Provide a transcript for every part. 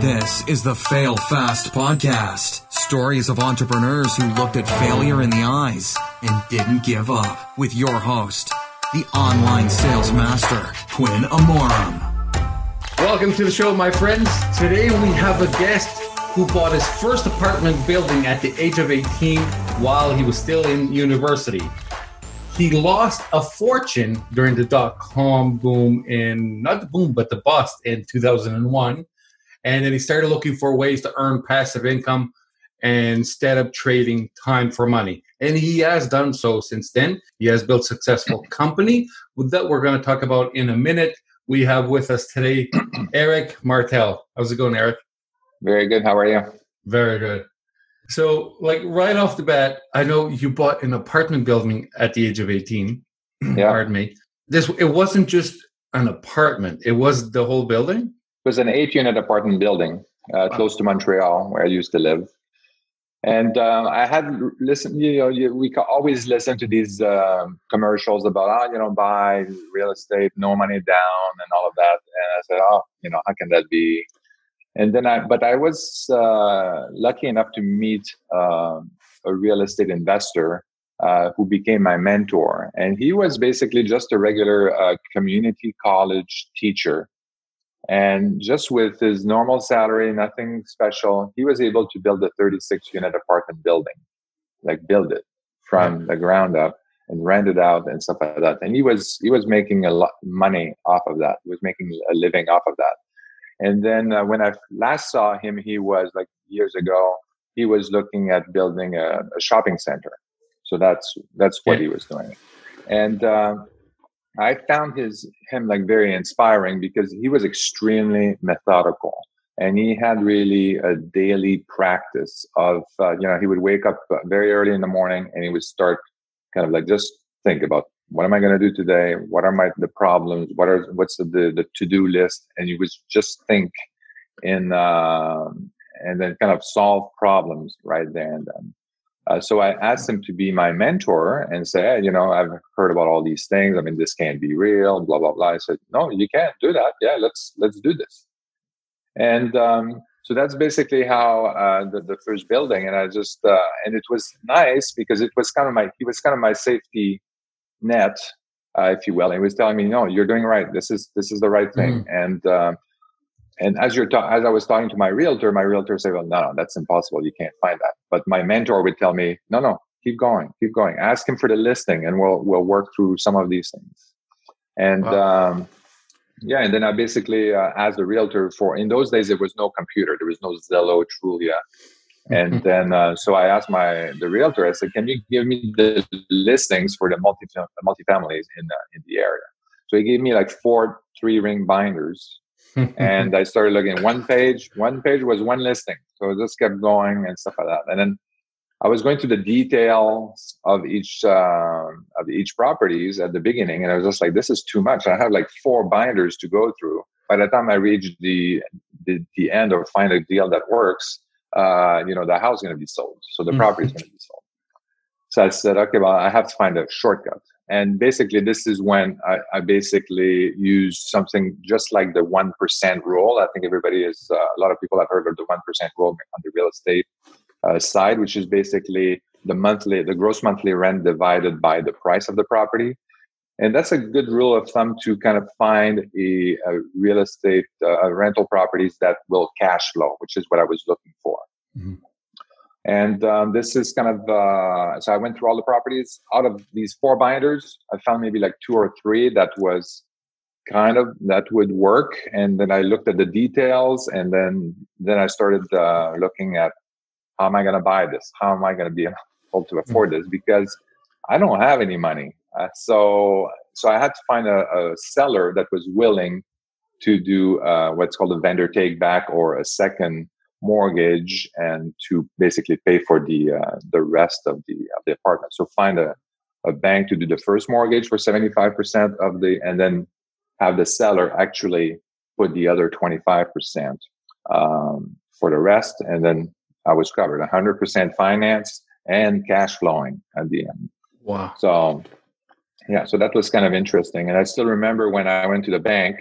This is the Fail Fast podcast. Stories of entrepreneurs who looked at failure in the eyes and didn't give up. With your host, the online sales master, Quinn Amorum. Welcome to the show, my friends. Today we have a guest who bought his first apartment building at the age of 18 while he was still in university. He lost a fortune during the dot com boom in, not the boom, but the bust in 2001. And then he started looking for ways to earn passive income instead of trading time for money. And he has done so since then. He has built successful company that we're going to talk about in a minute. We have with us today Eric Martel. How's it going, Eric? Very good. How are you? Very good. So, like right off the bat, I know you bought an apartment building at the age of 18. Yeah. Pardon me. This it wasn't just an apartment, it was the whole building? It was an eight unit apartment building uh, close to Montreal, where I used to live. And uh, I had listened, you know, you, we always listen to these uh, commercials about, ah, you know, buy real estate, no money down, and all of that. And I said, oh, you know, how can that be? And then I, but I was uh, lucky enough to meet um, a real estate investor uh, who became my mentor. And he was basically just a regular uh, community college teacher and just with his normal salary, nothing special, he was able to build a 36 unit apartment building, like build it from the ground up and rent it out and stuff like that. And he was he was making a lot money off of that. He was making a living off of that. And then uh, when I last saw him, he was like years ago. He was looking at building a, a shopping center. So that's that's what he was doing. And uh, I found his him like very inspiring because he was extremely methodical and he had really a daily practice of uh, you know he would wake up uh, very early in the morning and he would start kind of like just think about what am I going to do today? What are my the problems? What are what's the the, to do list? And he would just think in uh, and then kind of solve problems right there and then. Uh, so I asked him to be my mentor and say, hey, you know, I've heard about all these things. I mean, this can't be real, blah blah blah. I said, no, you can't do that. Yeah, let's let's do this. And um, so that's basically how uh, the the first building. And I just uh, and it was nice because it was kind of my he was kind of my safety net, uh, if you will. And he was telling me, no, you're doing right. This is this is the right thing. Mm-hmm. And um, and as you're ta- as I was talking to my realtor, my realtor said, "Well, no, no, that's impossible. You can't find that." But my mentor would tell me, "No, no, keep going, keep going. Ask him for the listing, and we'll we'll work through some of these things." And wow. um, yeah, and then I basically uh, asked the realtor for. In those days, there was no computer. There was no Zillow, Trulia. And then, uh, so I asked my the realtor. I said, "Can you give me the listings for the multi multifamilies in the, in the area?" So he gave me like four three ring binders and I started looking one page. One page was one listing, so it just kept going and stuff like that. And then I was going through the details of each uh, of each properties at the beginning, and I was just like, "This is too much." I have like four binders to go through. By the time I reach the the, the end or find a deal that works, uh, you know, the house is going to be sold, so the property is going to be sold. So I said, "Okay, well, I have to find a shortcut." And basically, this is when I, I basically use something just like the 1% rule. I think everybody is, uh, a lot of people have heard of the 1% rule on the real estate uh, side, which is basically the monthly, the gross monthly rent divided by the price of the property. And that's a good rule of thumb to kind of find a, a real estate uh, rental properties that will cash flow, which is what I was looking for. Mm-hmm. And um, this is kind of uh, so I went through all the properties. Out of these four binders, I found maybe like two or three that was kind of that would work. And then I looked at the details, and then then I started uh, looking at how am I going to buy this? How am I going to be able to afford this? Because I don't have any money. Uh, so so I had to find a, a seller that was willing to do uh, what's called a vendor take back or a second mortgage and to basically pay for the uh, the rest of the of the apartment. So find a, a bank to do the first mortgage for 75% of the and then have the seller actually put the other 25% um, for the rest and then I was covered 100% finance and cash flowing at the end. Wow. So yeah, so that was kind of interesting and I still remember when I went to the bank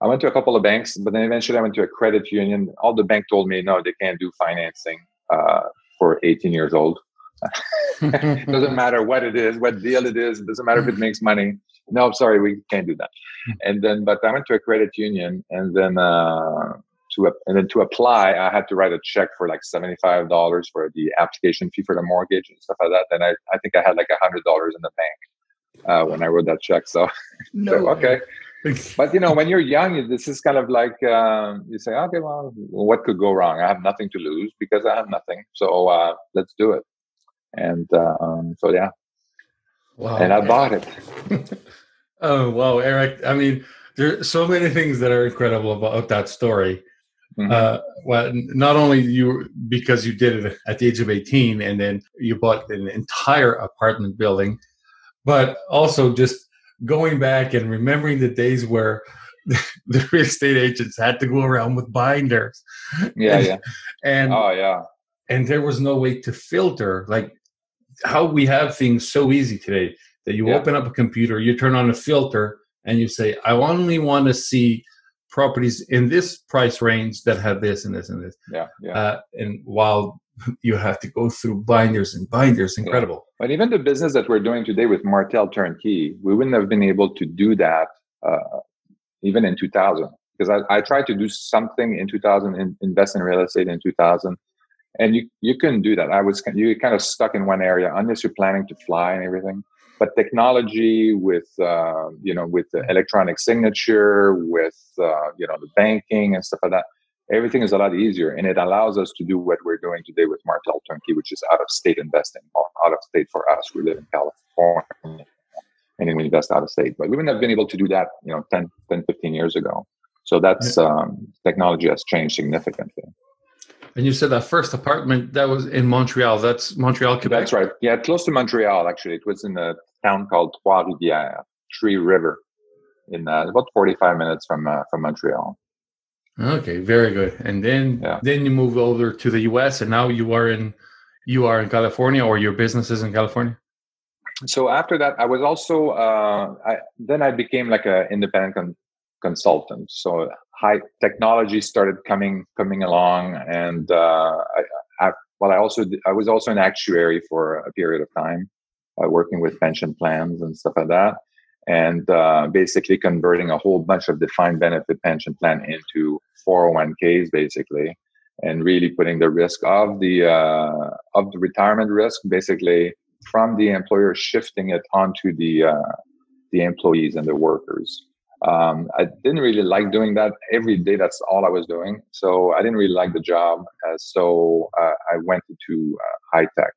I went to a couple of banks, but then eventually I went to a credit union. All the bank told me no, they can't do financing uh, for 18 years old. doesn't matter what it is, what deal it is. It doesn't matter if it makes money. No, sorry, we can't do that. And then, but I went to a credit union, and then uh, to and then to apply, I had to write a check for like seventy five dollars for the application fee for the mortgage and stuff like that. And I, I think I had like a hundred dollars in the bank uh, when I wrote that check. So, no so okay. but you know, when you're young, this is kind of like um, you say, okay, well, what could go wrong? I have nothing to lose because I have nothing. So uh, let's do it. And um, so yeah, wow. and I bought it. oh wow, Eric! I mean, there's so many things that are incredible about that story. Mm-hmm. Uh, well, not only you because you did it at the age of 18 and then you bought an entire apartment building, but also just going back and remembering the days where the real estate agents had to go around with binders. Yeah, and, yeah. And oh yeah. And there was no way to filter like how we have things so easy today that you yeah. open up a computer, you turn on a filter, and you say, I only want to see properties in this price range that have this and this and this. Yeah, yeah. Uh, and while you have to go through binders and binders, incredible. Yeah. But even the business that we're doing today with Martel Turnkey, we wouldn't have been able to do that uh, even in 2000 because I, I, tried to do something in 2000, in, invest in real estate in 2000, and you you couldn't do that. I was you kind of stuck in one area unless you're planning to fly and everything but technology with uh, you know with the electronic signature with uh, you know the banking and stuff like that everything is a lot easier and it allows us to do what we're doing today with martel turnkey which is out of state investing out of state for us we live in california and then we invest out of state but we wouldn't have been able to do that you know 10 10 15 years ago so that's um, technology has changed significantly and you said that first apartment that was in Montreal. That's Montreal, Quebec. That's right. Yeah, close to Montreal. Actually, it was in a town called Trois Rivières, Tree River, in uh, about forty-five minutes from uh, from Montreal. Okay, very good. And then yeah. then you move over to the U.S. and now you are in you are in California, or your business is in California. So after that, I was also uh, I, then I became like an independent con- consultant. So high technology started coming coming along, and uh, I, I, well, I also I was also an actuary for a period of time, uh, working with pension plans and stuff like that, and uh, basically converting a whole bunch of defined benefit pension plan into 401ks, basically, and really putting the risk of the uh, of the retirement risk, basically from the employer shifting it onto the uh, the employees and the workers um, I didn't really like doing that every day. That's all I was doing. So I didn't really like the job. Uh, so uh, I went into uh, high tech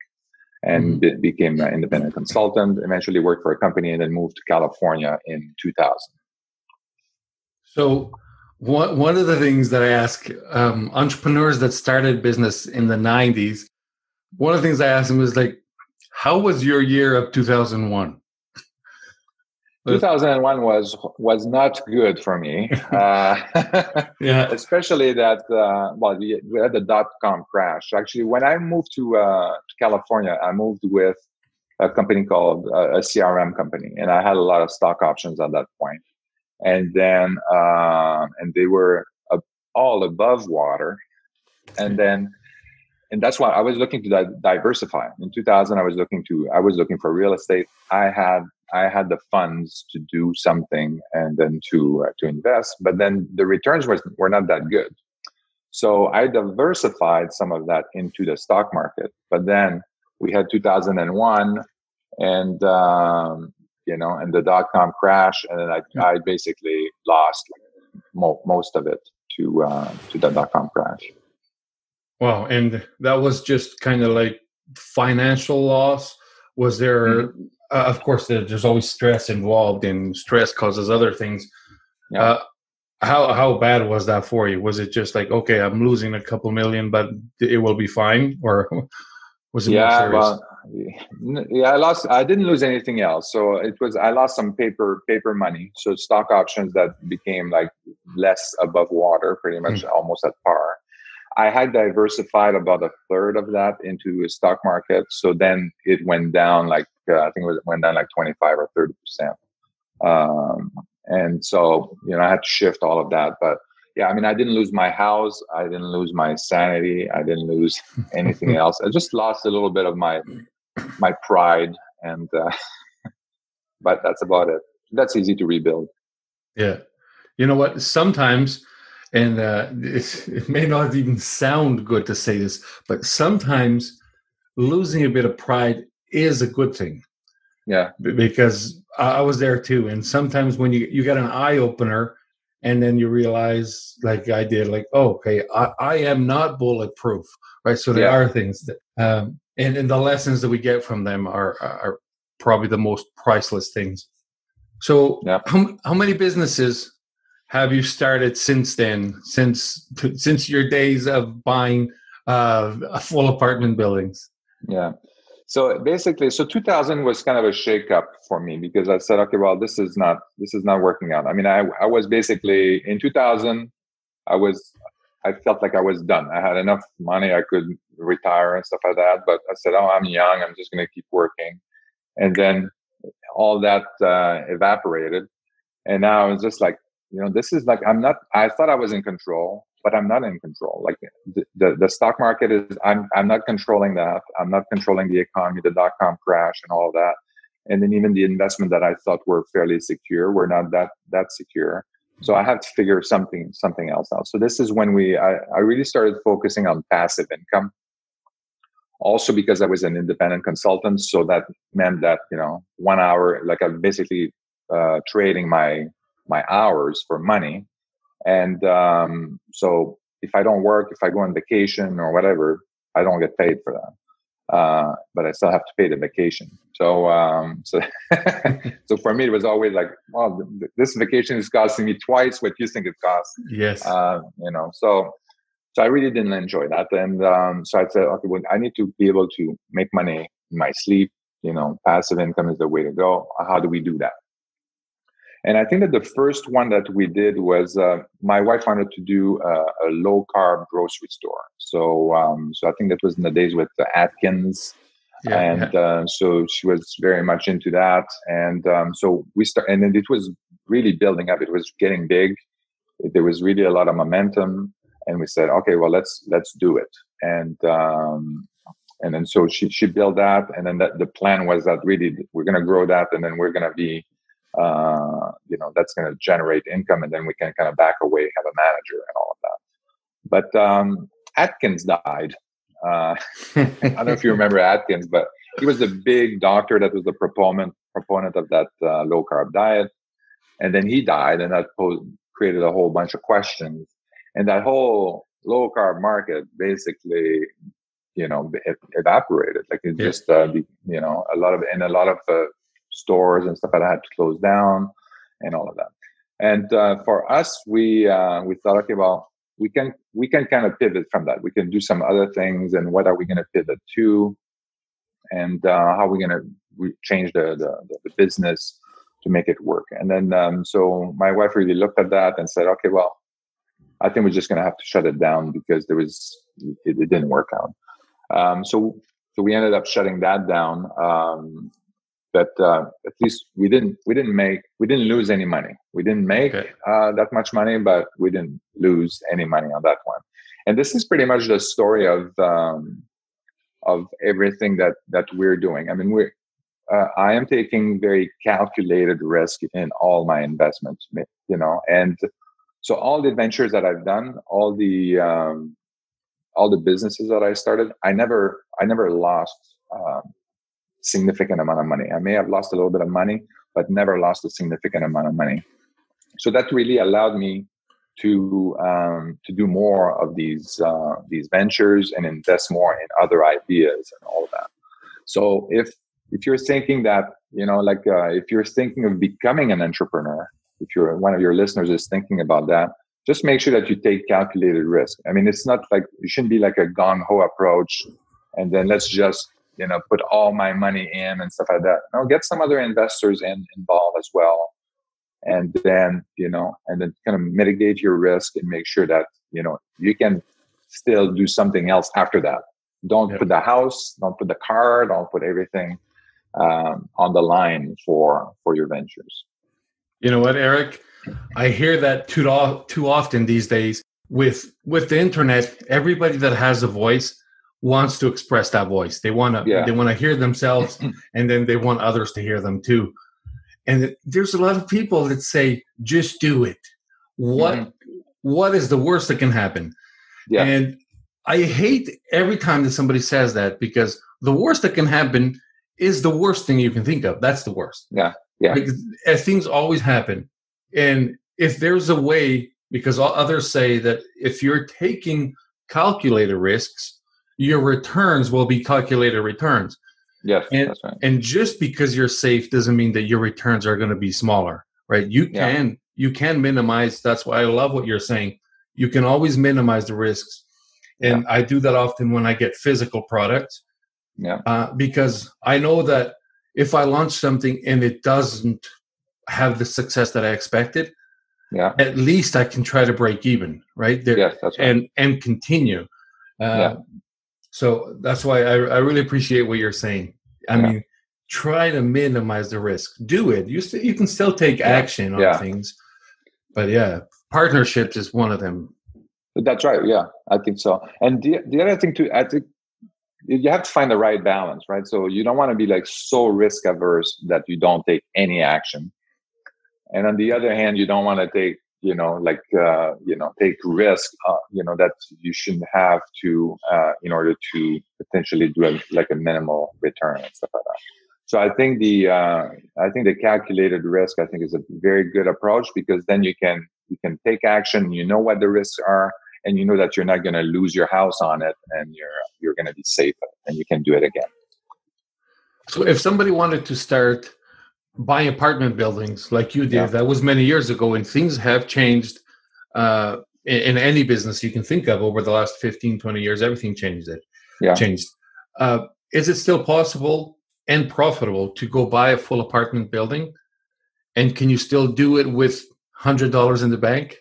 and mm-hmm. be- became an independent consultant. Eventually worked for a company and then moved to California in 2000. So one one of the things that I ask um, entrepreneurs that started business in the 90s, one of the things I ask them is like, how was your year of 2001? 2001 was was not good for me. Uh, yeah, especially that uh, well, we, we, had the dot com crash. Actually, when I moved to, uh, to California, I moved with a company called uh, a CRM company, and I had a lot of stock options at that point. And then uh, and they were all above water, and then and that's why I was looking to diversify. In 2000, I was looking to I was looking for real estate. I had I had the funds to do something and then to uh, to invest, but then the returns was, were not that good. So I diversified some of that into the stock market. But then we had 2001, and um, you know, and the dot com crash, and then I, I basically lost mo- most of it to uh, to the dot com crash. Wow, and that was just kind of like financial loss. Was there mm-hmm uh, of course, there's always stress involved, and stress causes other things. Yeah. Uh, how how bad was that for you? Was it just like okay, I'm losing a couple million, but it will be fine, or was it yeah, Well, yeah, I lost. I didn't lose anything else. So it was. I lost some paper paper money. So stock options that became like less above water, pretty much mm. almost at par. I had diversified about a third of that into a stock market. So then it went down like uh, I think it went down like 25 or 30 percent. Um, and so you know I had to shift all of that. But yeah, I mean, I didn't lose my house, I didn't lose my sanity, I didn't lose anything else. I just lost a little bit of my my pride, and uh, but that's about it. That's easy to rebuild. Yeah, you know what? Sometimes and uh, it, it, may not even sound good to say this, but sometimes losing a bit of pride is a good thing. Yeah, because I was there too, and sometimes when you you get an eye opener, and then you realize, like I did, like oh, okay, I, I am not bulletproof, right? So there yeah. are things that, um, and and the lessons that we get from them are are probably the most priceless things. So, yeah. how how many businesses have you started since then? Since since your days of buying uh, full apartment buildings? Yeah. So basically, so 2000 was kind of a shakeup for me because I said, okay, well, this is not this is not working out. I mean, I I was basically in 2000, I was I felt like I was done. I had enough money, I could retire and stuff like that. But I said, oh, I'm young, I'm just going to keep working, and then all that uh, evaporated, and now it's just like you know this is like i'm not i thought i was in control but i'm not in control. Like the, the, the, stock market is i'm i'm not controlling that i'm not controlling the economy the dot com crash and all that. And then even the investment that i thought were fairly secure were not that that secure. So i had to figure something something else out. So this is when we i, I really started focusing on passive income. Also because i was an independent consultant so that meant that you know one hour like i'm basically uh, trading my my hours for money. And um, so if I don't work, if I go on vacation or whatever, I don't get paid for that. Uh, but I still have to pay the vacation. So, um, so, so for me, it was always like, well, this vacation is costing me twice what you think it costs. Yes. Uh, you know, so, so I really didn't enjoy that. And um, so I said, okay, well, I need to be able to make money in my sleep. You know, passive income is the way to go. How do we do that? And I think that the first one that we did was uh, my wife wanted to do a, a low carb grocery store. So, um, so I think that was in the days with the Atkins, yeah, and yeah. Uh, so she was very much into that. And um, so we start, and then it was really building up. It was getting big. There was really a lot of momentum, and we said, okay, well, let's let's do it. And um, and then so she she built that, and then that, the plan was that really we're going to grow that, and then we're going to be uh, you know that's going to generate income and then we can kind of back away have a manager and all of that. But um, atkins died. Uh, i don't know if you remember atkins but he was the big doctor that was the proponent proponent of that uh, low carb diet. And then he died and that posed, created a whole bunch of questions. And that whole low carb market basically you know evaporated. Like it yeah. just uh, you know a lot of and a lot of uh, stores and stuff like that had to close down and all of that. And uh, for us, we uh, we thought, okay, well, we can we can kind of pivot from that. We can do some other things, and what are we going to pivot to, and uh, how are we going to change the, the, the business to make it work. And then um, so my wife really looked at that and said, okay, well, I think we're just going to have to shut it down because there was it, it didn't work out. Um, so so we ended up shutting that down. Um, but uh, at least we didn't we didn't make we didn't lose any money. We didn't make okay. uh, that much money but we didn't lose any money on that one. And this is pretty much the story of um, of everything that that we're doing. I mean we're uh, i am taking very calculated risk in all my investments you know and so all the ventures that i've done all the um, all the businesses that i started i never i never lost um, significant amount of money. I may have lost a little bit of money, but never lost a significant amount of money. So that really allowed me to um, to do more of these uh, these ventures and invest more in other ideas and all that. So if if you're thinking that you know like uh, if you're thinking of becoming an entrepreneur, if you're one of your listeners is thinking about that, just make sure that you take calculated risk. I mean, it's not like you shouldn't be like a gung ho approach, and then let's just you know put all my money in and stuff like that no get some other investors in involved as well and then you know and then kind of mitigate your risk and make sure that you know you can still do something else after that don't put the house don't put the car don't put everything um, on the line for for your ventures You know what, Eric? I hear that too too often these days. With with the internet, everybody that has a voice wants to express that voice. They want to yeah. they want to hear themselves, and then they want others to hear them too. And there's a lot of people that say, "Just do it." What mm-hmm. what is the worst that can happen? Yeah. And I hate every time that somebody says that because the worst that can happen is the worst thing you can think of. That's the worst. Yeah. Yeah. Because as things always happen. And if there's a way, because others say that if you're taking calculated risks, your returns will be calculated returns. Yes, and, that's right. And just because you're safe doesn't mean that your returns are going to be smaller, right? You can yeah. you can minimize. That's why I love what you're saying. You can always minimize the risks, and yeah. I do that often when I get physical products. Yeah. Uh, because I know that if I launch something and it doesn't have the success that I expected, yeah, at least I can try to break even, right? There, yes, that's right. And and continue. Uh, yeah. So that's why I, I really appreciate what you're saying. I yeah. mean, try to minimize the risk. Do it. You st- you can still take action on yeah. things, but yeah, partnerships is one of them. That's right. Yeah, I think so. And the the other thing too, I think you have to find the right balance, right? So you don't want to be like so risk averse that you don't take any action. And on the other hand, you don't want to take, you know, like, uh, you know, take risk, uh, you know, that you shouldn't have to, uh, in order to potentially do a, like a minimal return and stuff like that. So I think the, uh, I think the calculated risk, I think is a very good approach because then you can, you can take action, you know what the risks are, and you know that you're not going to lose your house on it and you're you're going to be safe and you can do it again so if somebody wanted to start buying apartment buildings like you did yeah. that was many years ago and things have changed uh, in, in, any business you can think of over the last 15 20 years everything changed it yeah. changed uh, is it still possible and profitable to go buy a full apartment building and can you still do it with $100 in the bank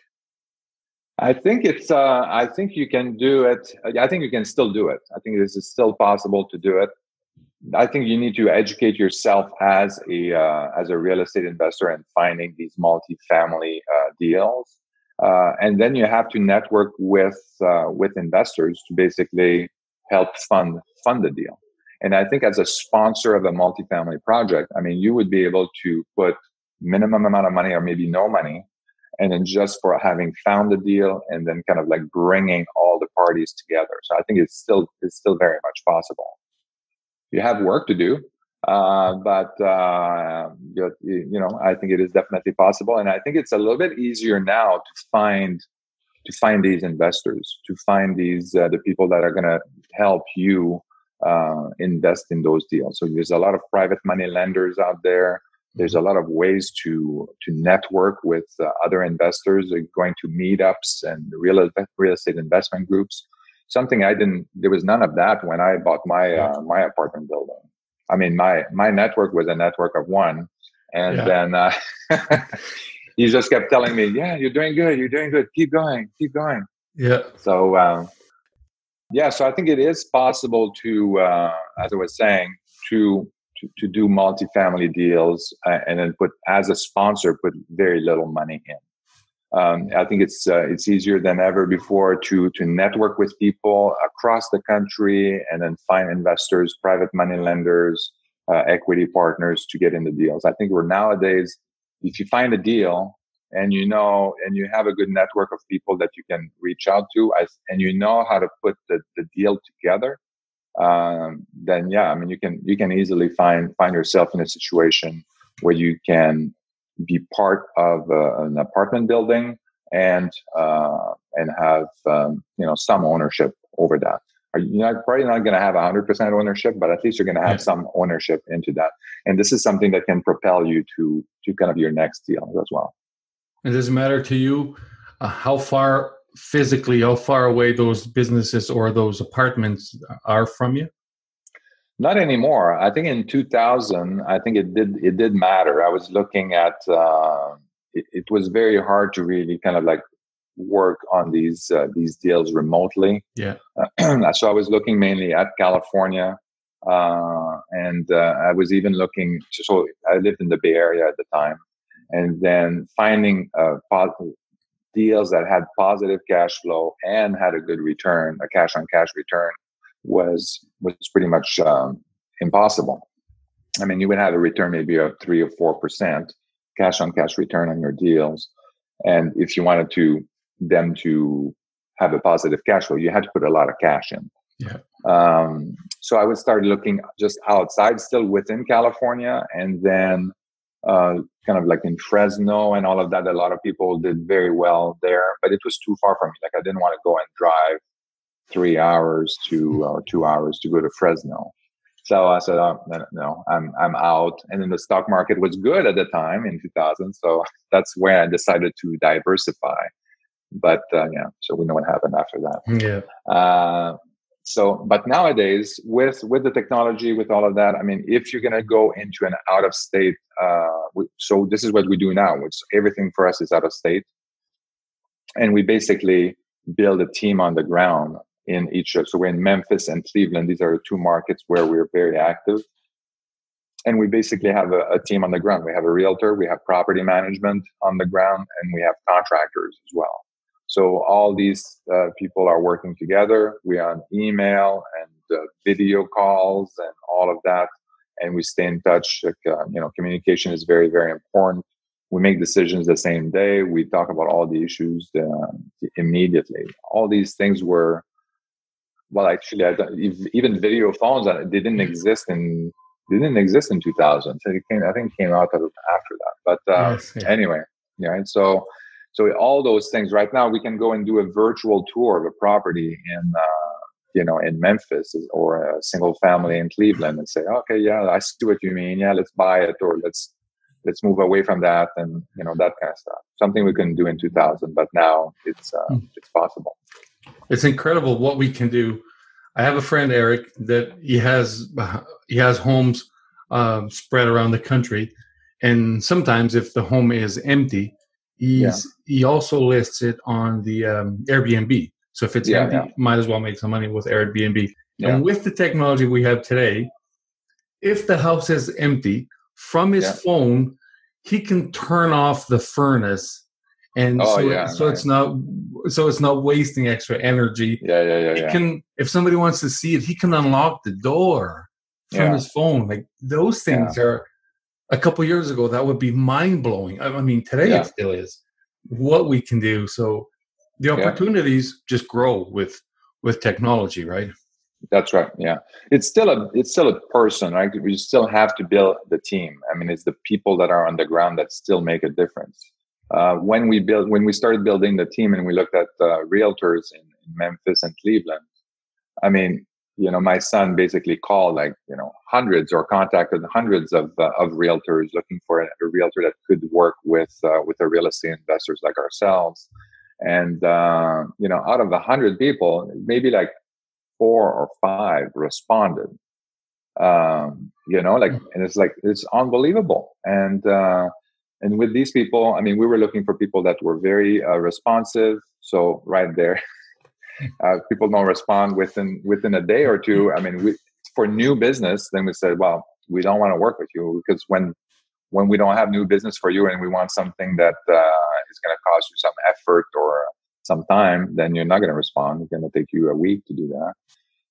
I think it's. Uh, I think you can do it. I think you can still do it. I think this is still possible to do it. I think you need to educate yourself as a uh, as a real estate investor and finding these multi-family uh, deals, uh, and then you have to network with uh, with investors to basically help fund fund the deal. And I think as a sponsor of a multi-family project, I mean, you would be able to put minimum amount of money or maybe no money and then just for having found the deal and then kind of like bringing all the parties together. So I think it's still it's still very much possible. You have work to do, uh, but uh, you know I think it is definitely possible, and I think it's a little bit easier now to find to find these investors, to find these uh, the people that are going to help you uh, invest in those deals. So there's a lot of private money lenders out there. There's a lot of ways to to network with uh, other investors, uh, going to meetups and real real estate investment groups. Something I didn't. There was none of that when I bought my uh, my apartment building. I mean, my my network was a network of one, and yeah. then uh, he just kept telling me, "Yeah, you're doing good. You're doing good. Keep going. Keep going." Yeah. So. Um, yeah, so I think it is possible to, uh, as I was saying, to to, to do multifamily deals uh, and then put as a sponsor put very little money in. Um, I think it's uh, it's easier than ever before to to network with people across the country and then find investors, private money lenders, uh, equity partners to get into deals. I think we're nowadays, if you find a deal and you know and you have a good network of people that you can reach out to, as, and you know how to put the, the deal together, um, then yeah, I mean, you can you can easily find find yourself in a situation where you can be part of uh, an apartment building and uh, and have um, you know some ownership over that. You're not, probably not going to have 100% ownership, but at least you're going to have yeah. some ownership into that. And this is something that can propel you to to kind of your next deal as well. It doesn't matter to you uh, how far physically how far away those businesses or those apartments are from you? Not anymore. I think in 2000, I think it did it did matter. I was looking at uh, it, it, was very hard to really kind of like work on these uh, these deals remotely. Yeah. so I was looking mainly at California, uh, and uh, I was even looking. So I lived in the Bay Area at the time, and then finding uh, deals that had positive cash flow and had a good return, a cash on cash return, was was pretty much um, impossible. I mean, you would have a return maybe of three or four percent cash on cash return on your deals, and if you wanted to them to have a positive cash flow, you had to put a lot of cash in. Yeah. Um, so I would start looking just outside, still within California, and then uh, kind of like in Fresno and all of that. A lot of people did very well there, but it was too far from me. Like I didn't want to go and drive three hours to or two hours to go to Fresno. So I said, oh, no, I'm I'm out. And then the stock market was good at the time in 2000, so that's where I decided to diversify. But uh, yeah, so we know what happened after that. Yeah. Uh, so but nowadays with with the technology with all of that i mean if you're going to go into an out of state uh, so this is what we do now which everything for us is out of state and we basically build a team on the ground in each so we're in memphis and cleveland these are the two markets where we're very active and we basically have a, a team on the ground we have a realtor we have property management on the ground and we have contractors as well so all these uh, people are working together. We are on email and uh, video calls and all of that, and we stay in touch. Like, uh, you know, communication is very, very important. We make decisions the same day. We talk about all the issues uh, immediately. All these things were, well, actually, even video phones uh, they didn't exist in they didn't exist in 2000. So it came, I think, came out after that. But uh, yes, yeah. anyway, yeah. And so so all those things. Right now, we can go and do a virtual tour of a property in, uh, you know, in Memphis or a single family in Cleveland, and say, okay, yeah, I see what you mean. Yeah, let's buy it, or let's let's move away from that, and you know that kind of stuff. Something we couldn't do in 2000, but now it's uh, mm. it's possible. It's incredible what we can do. I have a friend, Eric, that he has he has homes um, spread around the country, and sometimes if the home is empty, He's, yeah. He also lists it on the um, Airbnb. So if it's yeah, empty, yeah. might as well make some money with Airbnb. And with the technology we have today, if the house is empty, from his phone, he can turn off the furnace and oh, so, yeah, so it's not so it's not wasting extra energy. Yeah, yeah, yeah. He yeah. can if somebody wants to see it, he can unlock the door from yeah. his phone. Like those things are a couple years ago that would be mind blowing. I mean, today it still is what we can do. So the opportunities just grow with with technology, right? That's right. Yeah, it's still a it's still a person, right? We still have to build the team. I mean, it's the people that are on the ground that still make a difference. Uh, when we build when we started building the team and we looked at uh, realtors in, in Memphis and Cleveland, I mean, you know, my son basically called like, you know, hundreds or contacted hundreds of, uh, of realtors looking for a, a, realtor that could work with, uh, with the real estate investors like ourselves. And, uh, you know, out of a hundred people, maybe like four or five responded. Um, you know, like, and it's like, it's unbelievable. And, uh, and with these people, I mean, we were looking for people that were very uh, responsive. So right there, uh, people don't respond within within a day or two. I mean, we, for new business, then we said, well, we don't want to work with you because when when we don't have new business for you and we want something that uh, is going to cost you some effort or some time, then you're not going to respond. It's going to take you a week to do that.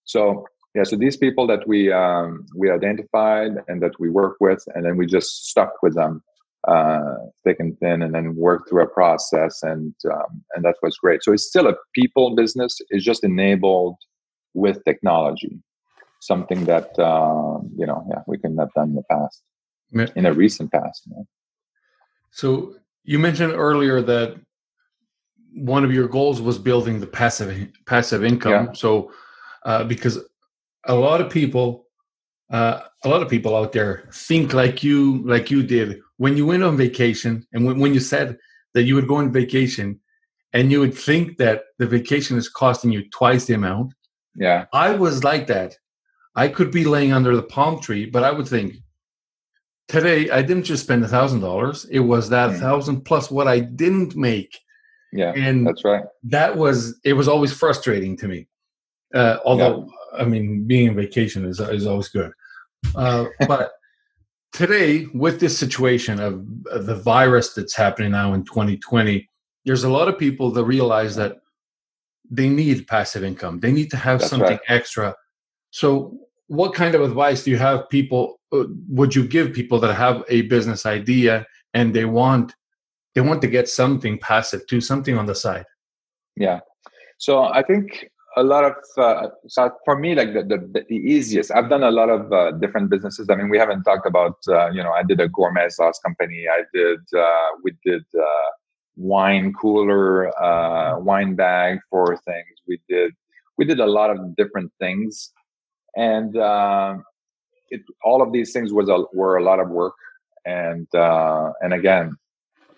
So yeah, so these people that we um, we identified and that we work with, and then we just stuck with them uh, thick and thin, and then work through a process, and um, and that was great. So it's still a people business. It's just enabled with technology, something that uh, you know, yeah, we couldn't have done in the past, in a recent past. You know? So you mentioned earlier that one of your goals was building the passive passive income. Yeah. So uh, because a lot of people uh, a lot of people out there think like you like you did. When you went on vacation and when, when you said that you would go on vacation and you would think that the vacation is costing you twice the amount yeah. I was like that. I could be laying under the palm tree but i would think today i didn't just spend a thousand dollars. It was that mm. thousand plus what i didn't make. Yeah and that's right. that was it was always frustrating to me. Uh, although yeah. I mean being on vacation is, is always good uh, but today, with this situation of, of the virus that's happening now in 2020, there's a lot of people that realize that they need passive income. They need to have That's something right. extra. So, what kind of advice do you have people? uh, Would you give people that have a business idea and they want they want to get something passive too, something on the side? Yeah. So I think a lot of uh, so for me, like the, the the easiest. I've done a lot of uh, different businesses. I mean, we haven't talked about uh, you know I did a gourmet sauce company. I did uh, we did uh, wine cooler, uh, wine bag for things. We did we did a lot of different things, and uh, it all of these things was a, were a lot of work. And and again,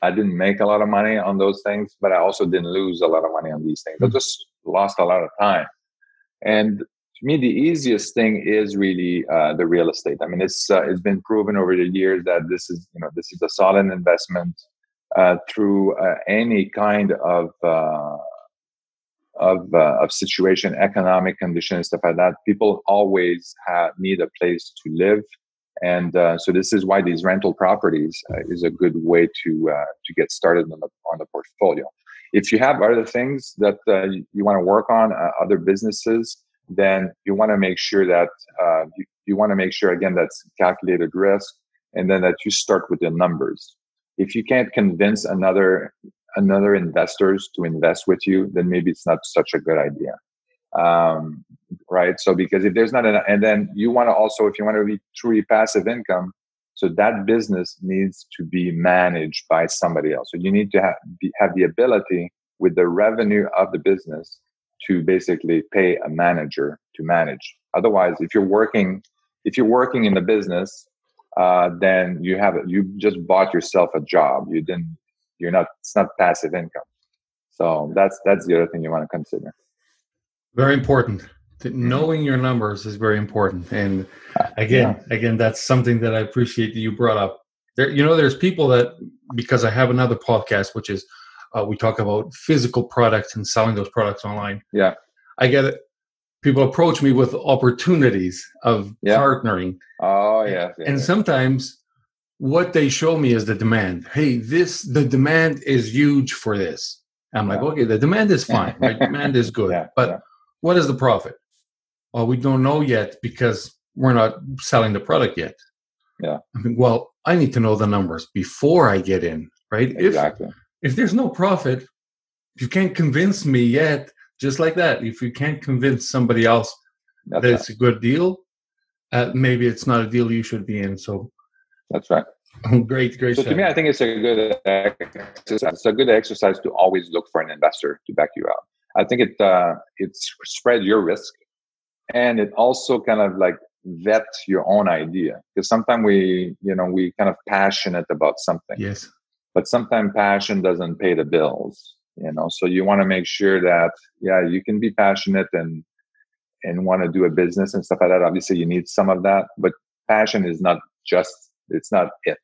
I didn't make a lot of money on those things, but I also didn't lose a lot of money on these things. Just lost a lot of time. And to me, the easiest thing is really uh, the real estate. I mean, it's uh, it's been proven over the years that this is you know this is a solid investment uh, through uh, any kind of uh, of uh, of situation, economic conditions, stuff like that. People always have, need a place to live, and so this is why these rental properties is a good way to to get started on the on the portfolio. If you have other things that uh, you, you want to work on, uh, other businesses, then you want to make sure that uh, you, you want to make sure again that's calculated risk, and then that you start with the numbers. If you can't convince another another investors to invest with you, then maybe it's not such a good idea. Um, right. So because if there's not an, and then you want to also, if you want to be truly passive income, so that business needs to be managed by somebody else. So you need to have, be, have the ability with the revenue of the business to basically pay a manager to manage. Otherwise, if you're working, if you're working in the business, uh, then you have you just bought yourself a job. You didn't you're not it's not passive income so that's that's the other thing you want to consider Very important. Knowing your numbers is very important. And again, again, that's something that I appreciate that you brought up. There, you know, there's people that because I have another podcast, which is uh, we talk about physical products and selling those products online. Yeah. I get it. People approach me with opportunities of Yeah. partnering, oh yeah, yeah, and yeah. sometimes what they show me is the demand. Hey, this the demand is huge for this. I'm like, okay, the demand is fine, right? demand is good, Yeah, but yeah. what is the profit? Well, we don't know yet because we're not selling the product yet. Yeah. I mean, well, I need to know the numbers before I get in, right? exactly If if there's no profit, you can't convince me yet, just like that, if you can't convince somebody else that's that right. it's a good deal, uh, maybe it's not a deal you should be in. So that's right great, great. so to me i think it's a good exercise it's a good exercise to always look for an investor to back you up i think it uh it spread your risk and it also kind of like vet your own idea because sometimes we you know we kind of passionate about something yes, but sometimes passion doesn't pay the bills you know? So you want to make sure that yeah you can be passionate and and want to do a business and stuff like that. Obviously you need some of that but passion is not just it's not it.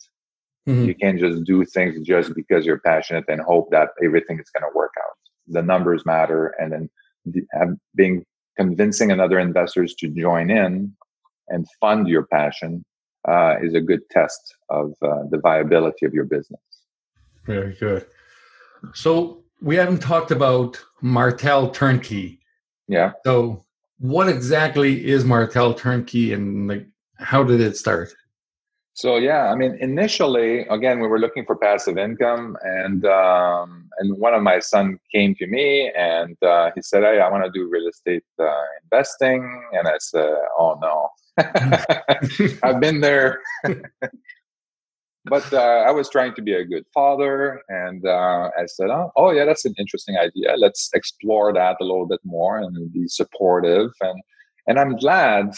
Mhm. you can't just do things just because you're passionate and hope that everything is going to work out. The numbers matter and then the, have, being convincing another investors to join in and fund your passion uh, is a good test of uh, the viability of your business very good. So we haven't talked about Martel Turnkey. yeah So what exactly is Martel Turnkey, and like how did it start? So yeah, I mean, initially, again, we were looking for passive income, and um, and one of my son came to me and uh, he said, "Hey, I want to do real estate uh, investing," and I said, "Oh no, I've been there." but uh, I was trying to be a good father, and uh, I said, oh, "Oh yeah, that's an interesting idea. Let's explore that a little bit more and be supportive." And and I'm glad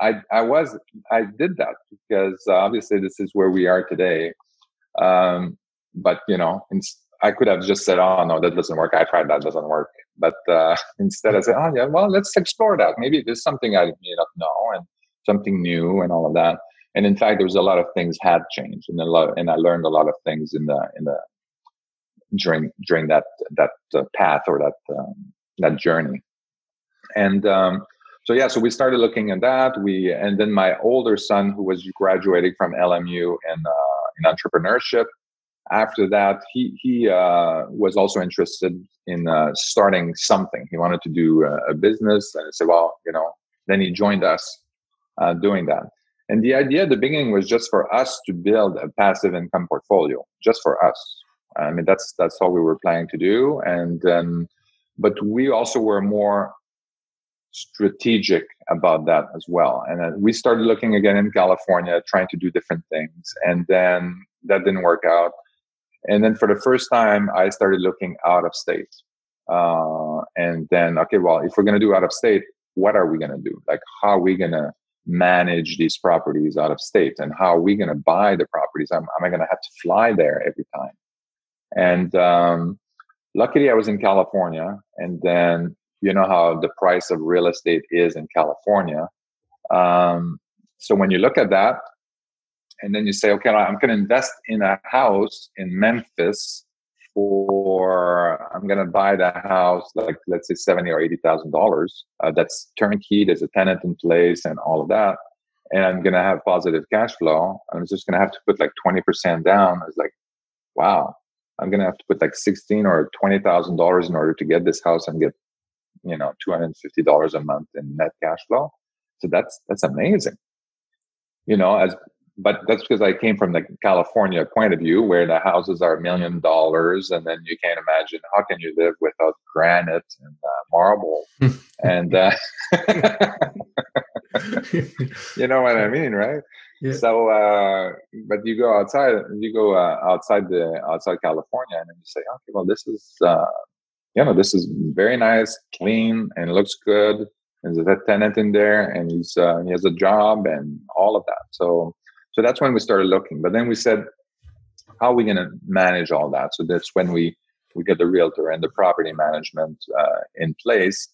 I I was I did that because uh, obviously this is where we are today. Um, but you know, I could have just said, "Oh no, that doesn't work. I tried that, doesn't work." But uh, instead, I said, "Oh yeah, well, let's explore that. Maybe there's something I may not know and something new and all of that." And in fact, there was a lot of things had changed, and a lot, and I learned a lot of things in the in the during during that that uh, path or that um, that journey. And um, so yeah, so we started looking at that. We and then my older son, who was graduating from LMU uh, in entrepreneurship, after that he he uh, was also interested in uh, starting something. He wanted to do a, a, business, and I said, well, you know. Then he joined us uh, doing that. And the idea at the beginning was just for us to build a passive income portfolio, just for us. I mean, that's that's all we were planning to do. And but we also were more strategic about that as well. And uh, we started looking again in California, trying to do different things. And then that didn't work out. And then for the first time, I started looking out of state. Uh, and then, okay, well, if we're going to do out of state, what are we going to do? Like, how are we going to manage these properties out of state? And how are we going to buy the properties? Am, am I going to have to fly there every time? And um, luckily, I was in California. And then you know how the price of real estate is in California. Um, so when you look at that, and then you say, okay, I'm going to invest in a house in Memphis for I'm going to buy that house like let's say seventy or eighty thousand uh, dollars. That's turnkey. There's a tenant in place and all of that, and I'm going to have positive cash flow. I'm just going to have to put like twenty percent down. It's like, wow, I'm going to have to put like sixteen or twenty thousand dollars in order to get this house and get you know $250 a month in net cash flow so that's that's amazing you know as but that's because I came from the California point of view where the houses are a million dollars and then you can't imagine how can you live without granite and uh, marble and uh, you know what I mean right yeah. so uh, but you go outside you go uh, outside the outside California and you say okay well this is uh, you know, this is very nice, clean, and looks good. And There's a tenant in there, and he's uh, he has a job and all of that. So, so that's when we started looking. But then we said, how are we going to manage all that? So that's when we we get the realtor and the property management uh, in place.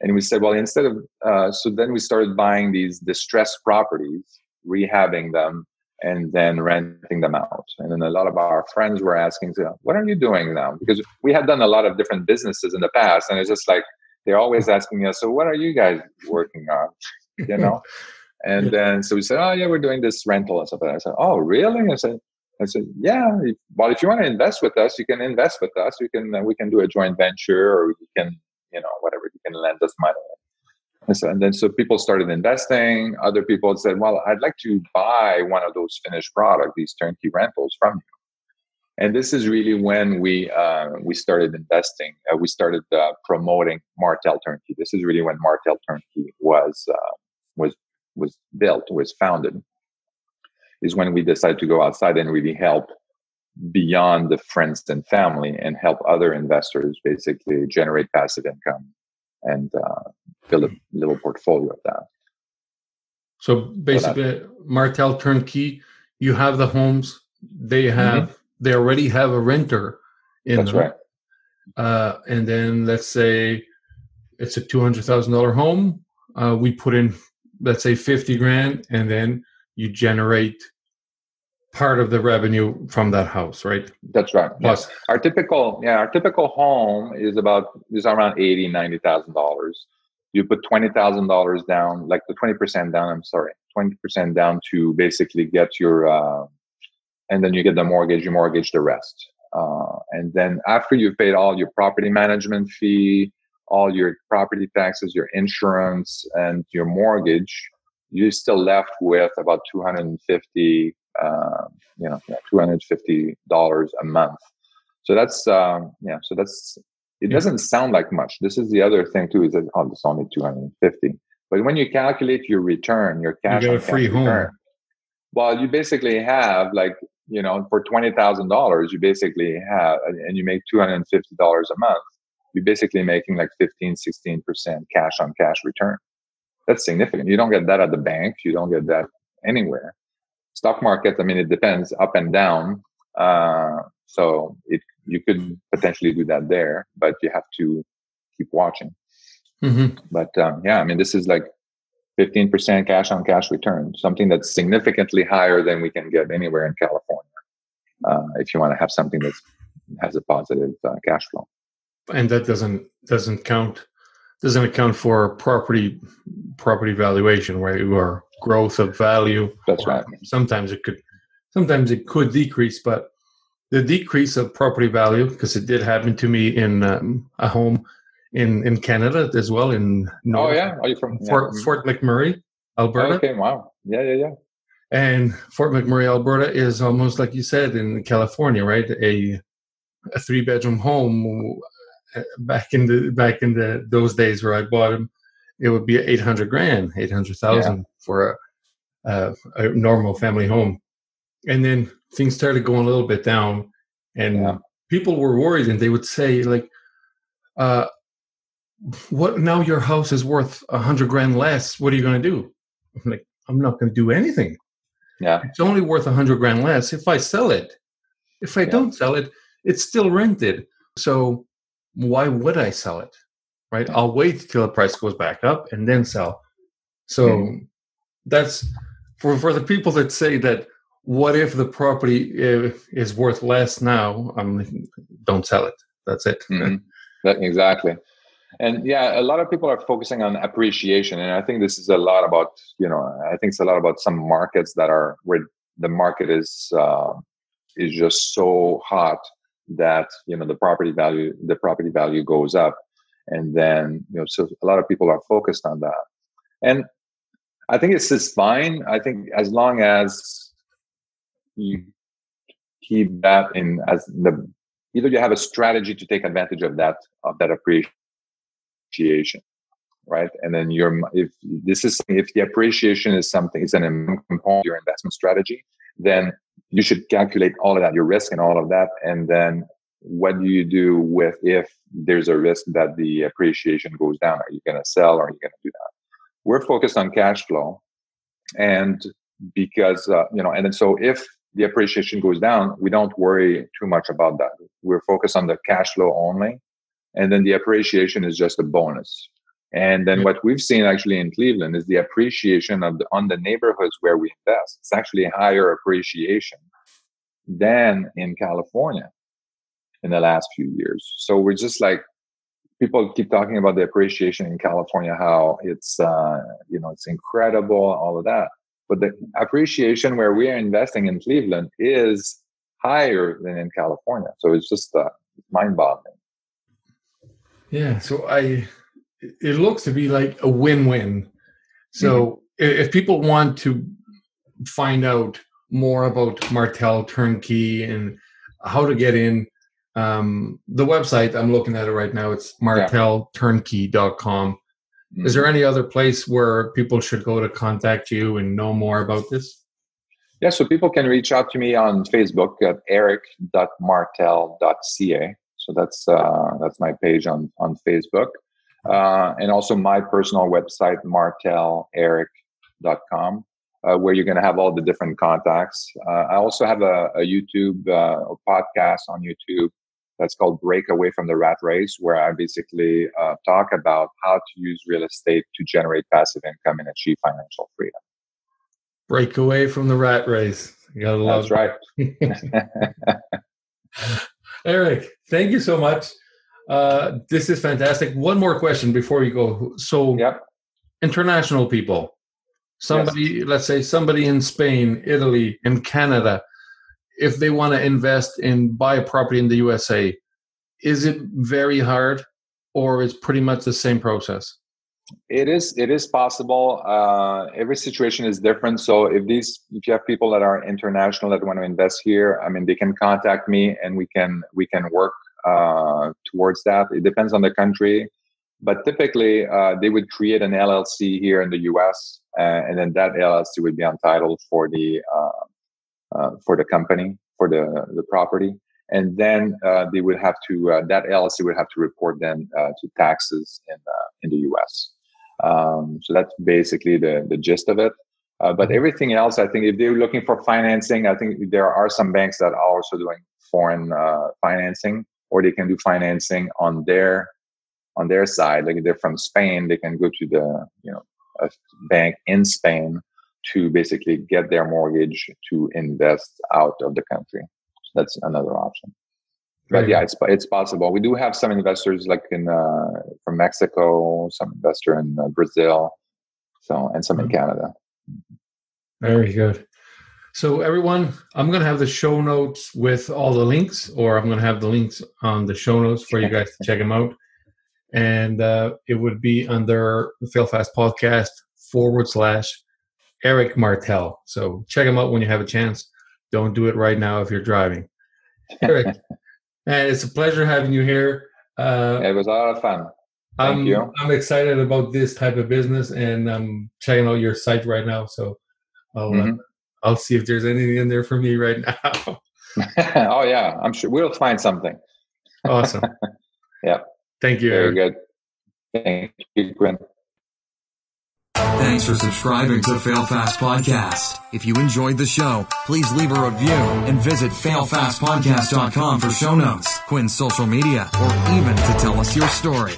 And we said, well, instead of uh, so then we started buying these distressed properties, rehabbing them, and then renting them out. And then a lot of our friends were asking, "What are you doing now?" Because we had done a lot of different businesses in the past, and it's just like they're always asking us, "So what are you guys working on?" You know. and then so we said, "Oh yeah, we're doing this rental and stuff." And I said, "Oh really?" I said. I said, "Yeah. Well, if you want to invest with us, you can invest with us. You can. Uh, we can do a joint venture, or you can, you know, whatever. You can lend us money and, so, and then so people started investing. Other people said, "Well, I'd like to buy one of those finished product, these turnkey rentals from you." And this is really when we uh, we started investing. Uh, we started uh, promoting Martel Turnkey. This is really when Martel Turnkey was uh, was was built, was founded. Is when we decided to go outside and really help beyond the friends and family and help other investors basically generate passive income and uh, build a little portfolio of that. So basically, Martel Turnkey, you have the homes. They mm-hmm. have mm-hmm. they already have a renter in That's them. right. Uh, and then let's say it's a two hundred thousand dollar home. Uh, we put in let's say fifty grand, and then you generate part of the revenue from that house, right? That's right. Plus, yeah. our typical yeah, our typical home is about is around eighty, ninety thousand dollars. You put twenty thousand dollars down, like the twenty percent down. I'm sorry, twenty percent down to basically get your, uh, and then you get the mortgage. You mortgage the rest, uh, and then after you've paid all your property management fee, all your property taxes, your insurance, and your mortgage, you're still left with about 250, uh, you know, 250 dollars a month. So that's um, yeah. So that's it. Doesn't sound like much. This is the other thing too. Is that oh, it's only two hundred fifty. But when you calculate your return, your cash, you get a free home. Return, well, you basically have like you know for twenty thousand dollars, you basically have, and you make two hundred and fifty dollars a month. You're basically making like 15, 16 percent cash on cash return. That's significant. You don't get that at the bank. You don't get that anywhere stock market i mean it depends up and down uh, so it you could potentially do that there but you have to keep watching mm-hmm. but um, yeah i mean this is like 15% cash on cash return something that's significantly higher than we can get anywhere in california uh, if you want to have something that has a positive uh, cash flow and that doesn't doesn't count doesn't account for property property valuation, right? Or growth of value. That's right. Sometimes it could sometimes it could decrease, but the decrease of property value, because it did happen to me in um, a home in in Canada as well. In North, oh yeah, are you from Fort, yeah. Fort McMurray, Alberta? Okay, wow, yeah, yeah, yeah. And Fort McMurray, Alberta, is almost like you said in California, right? A a three bedroom home back in the back in the those days where I bought them, it would be eight hundred grand, eight hundred thousand yeah. for a, a, a normal family home, and then things started going a little bit down, and yeah. people were worried, and they would say like, uh, "What now? Your house is worth a hundred grand less. What are you going to do?" I'm like, "I'm not going to do anything. Yeah, it's only worth a hundred grand less if I sell it. If I yeah. don't sell it, it's still rented. So why would I sell it? Right? I'll wait till the price goes back up and then sell. So mm-hmm. that's for for the people that say that what if the property uh, is worth less now? Um, don't sell it. That's it. Mm-hmm. That, exactly. And yeah, a lot of people are focusing on appreciation, and I think this is a lot about you know I think it's a lot about some markets that are where the market is uh, is just so hot that you know the property value the property value goes up, and then you know so a lot of people are focused on that, and I think it's just fine. I think as long as you keep that in as the either you have a strategy to take advantage of that of that appreciation right? And then you're if this is if the appreciation is something is an of your investment strategy then you should calculate all of that your risk and all of that and then what do you do with if there's a risk that the appreciation goes down are you going to sell or are you going to do that we're focused on cash flow and because uh, you know and then so if the appreciation goes down, we don't worry too much about that. We're focused on the cash flow only. And then the appreciation is just a bonus. And then what we've seen actually in Cleveland is the appreciation of the, on the neighborhoods where we invest. It's actually higher appreciation than in California in the last few years. So we're just like people keep talking about the appreciation in California, how it's uh, you know it's incredible, all of that but the appreciation where we are investing in Cleveland is higher than in California. So it's just uh, mind-boggling. Yeah. So I, it looks to be like a win-win. So mm-hmm. if people want to find out more about Martel Turnkey and how to get in, um, the website I'm looking at it right now. It's martelturnkey.com. Mm-hmm. Is there any other place where people should go to contact you and know more about this? Yeah, so people can reach out to me on Facebook at eric.martel.ca. So that's uh, that's my page on on Facebook, uh, and also my personal website marteleric.com, uh, where you're going to have all the different contacts. Uh, I also have a, a YouTube uh, podcast on YouTube that's called Break Away from the Rat Race, where I basically uh, talk about how to use real estate to generate passive income and achieve financial freedom. Break away from the rat race. You gotta love That's right. Eric, thank you so much. Uh, this is fantastic. One more question before we go. So, yep. international people, somebody, yes. let's say somebody in Spain, Italy, in Canada, if they want to invest and buy a property in the USA, is it very hard or is pretty much the same process? It is. It is possible. Uh, every situation is different. So if these, if you have people that are international that want to invest here, I mean, they can contact me and we can we can work uh, towards that. It depends on the country, but typically uh, they would create an LLC here in the U.S. Uh, and then that LLC would be entitled for the uh, uh, for the company for the the property, and then uh, they would have to uh, that LLC would have to report then uh, to taxes in uh, in the U.S. Um, so that's basically the the gist of it. but mm-hmm. everything else, I think, if they're looking for financing, I think there are some banks that are also doing foreign financing, or they can do financing on their on their side. Like if they're from Spain, they can go to the you know a bank in Spain to basically get their mortgage to invest out of the country. So that's another option. but yeah, it's it's possible. We do have some investors like in uh, from Mexico, some investor in uh, Brazil, so and some in Canada. Very good. So everyone, I'm going to have the show notes with all the links, or I'm going to have the links on the show notes for you guys to check them out. And uh, it would be under the Fail Fast podcast forward slash Eric Martel. So check them out when you have a chance. Don't do it right now if you're driving. Eric, and it's a pleasure having you here. Uh, it was a lot of fun. Thank I'm, you. I'm excited about this type of business, and I'm checking out your site right now. So I'll uh, mm-hmm. uh, I'll see if there's anything in there for me right now. oh yeah, I'm sure we'll find something. Awesome. yeah. Thank you. Very Eric. good. Thank you, Quinn. Thanks for subscribing to Fail Fast Podcast. If you enjoyed the show, please leave a review and visit failfastpodcast.com for show notes, Quinn's social media, or even to tell us your story.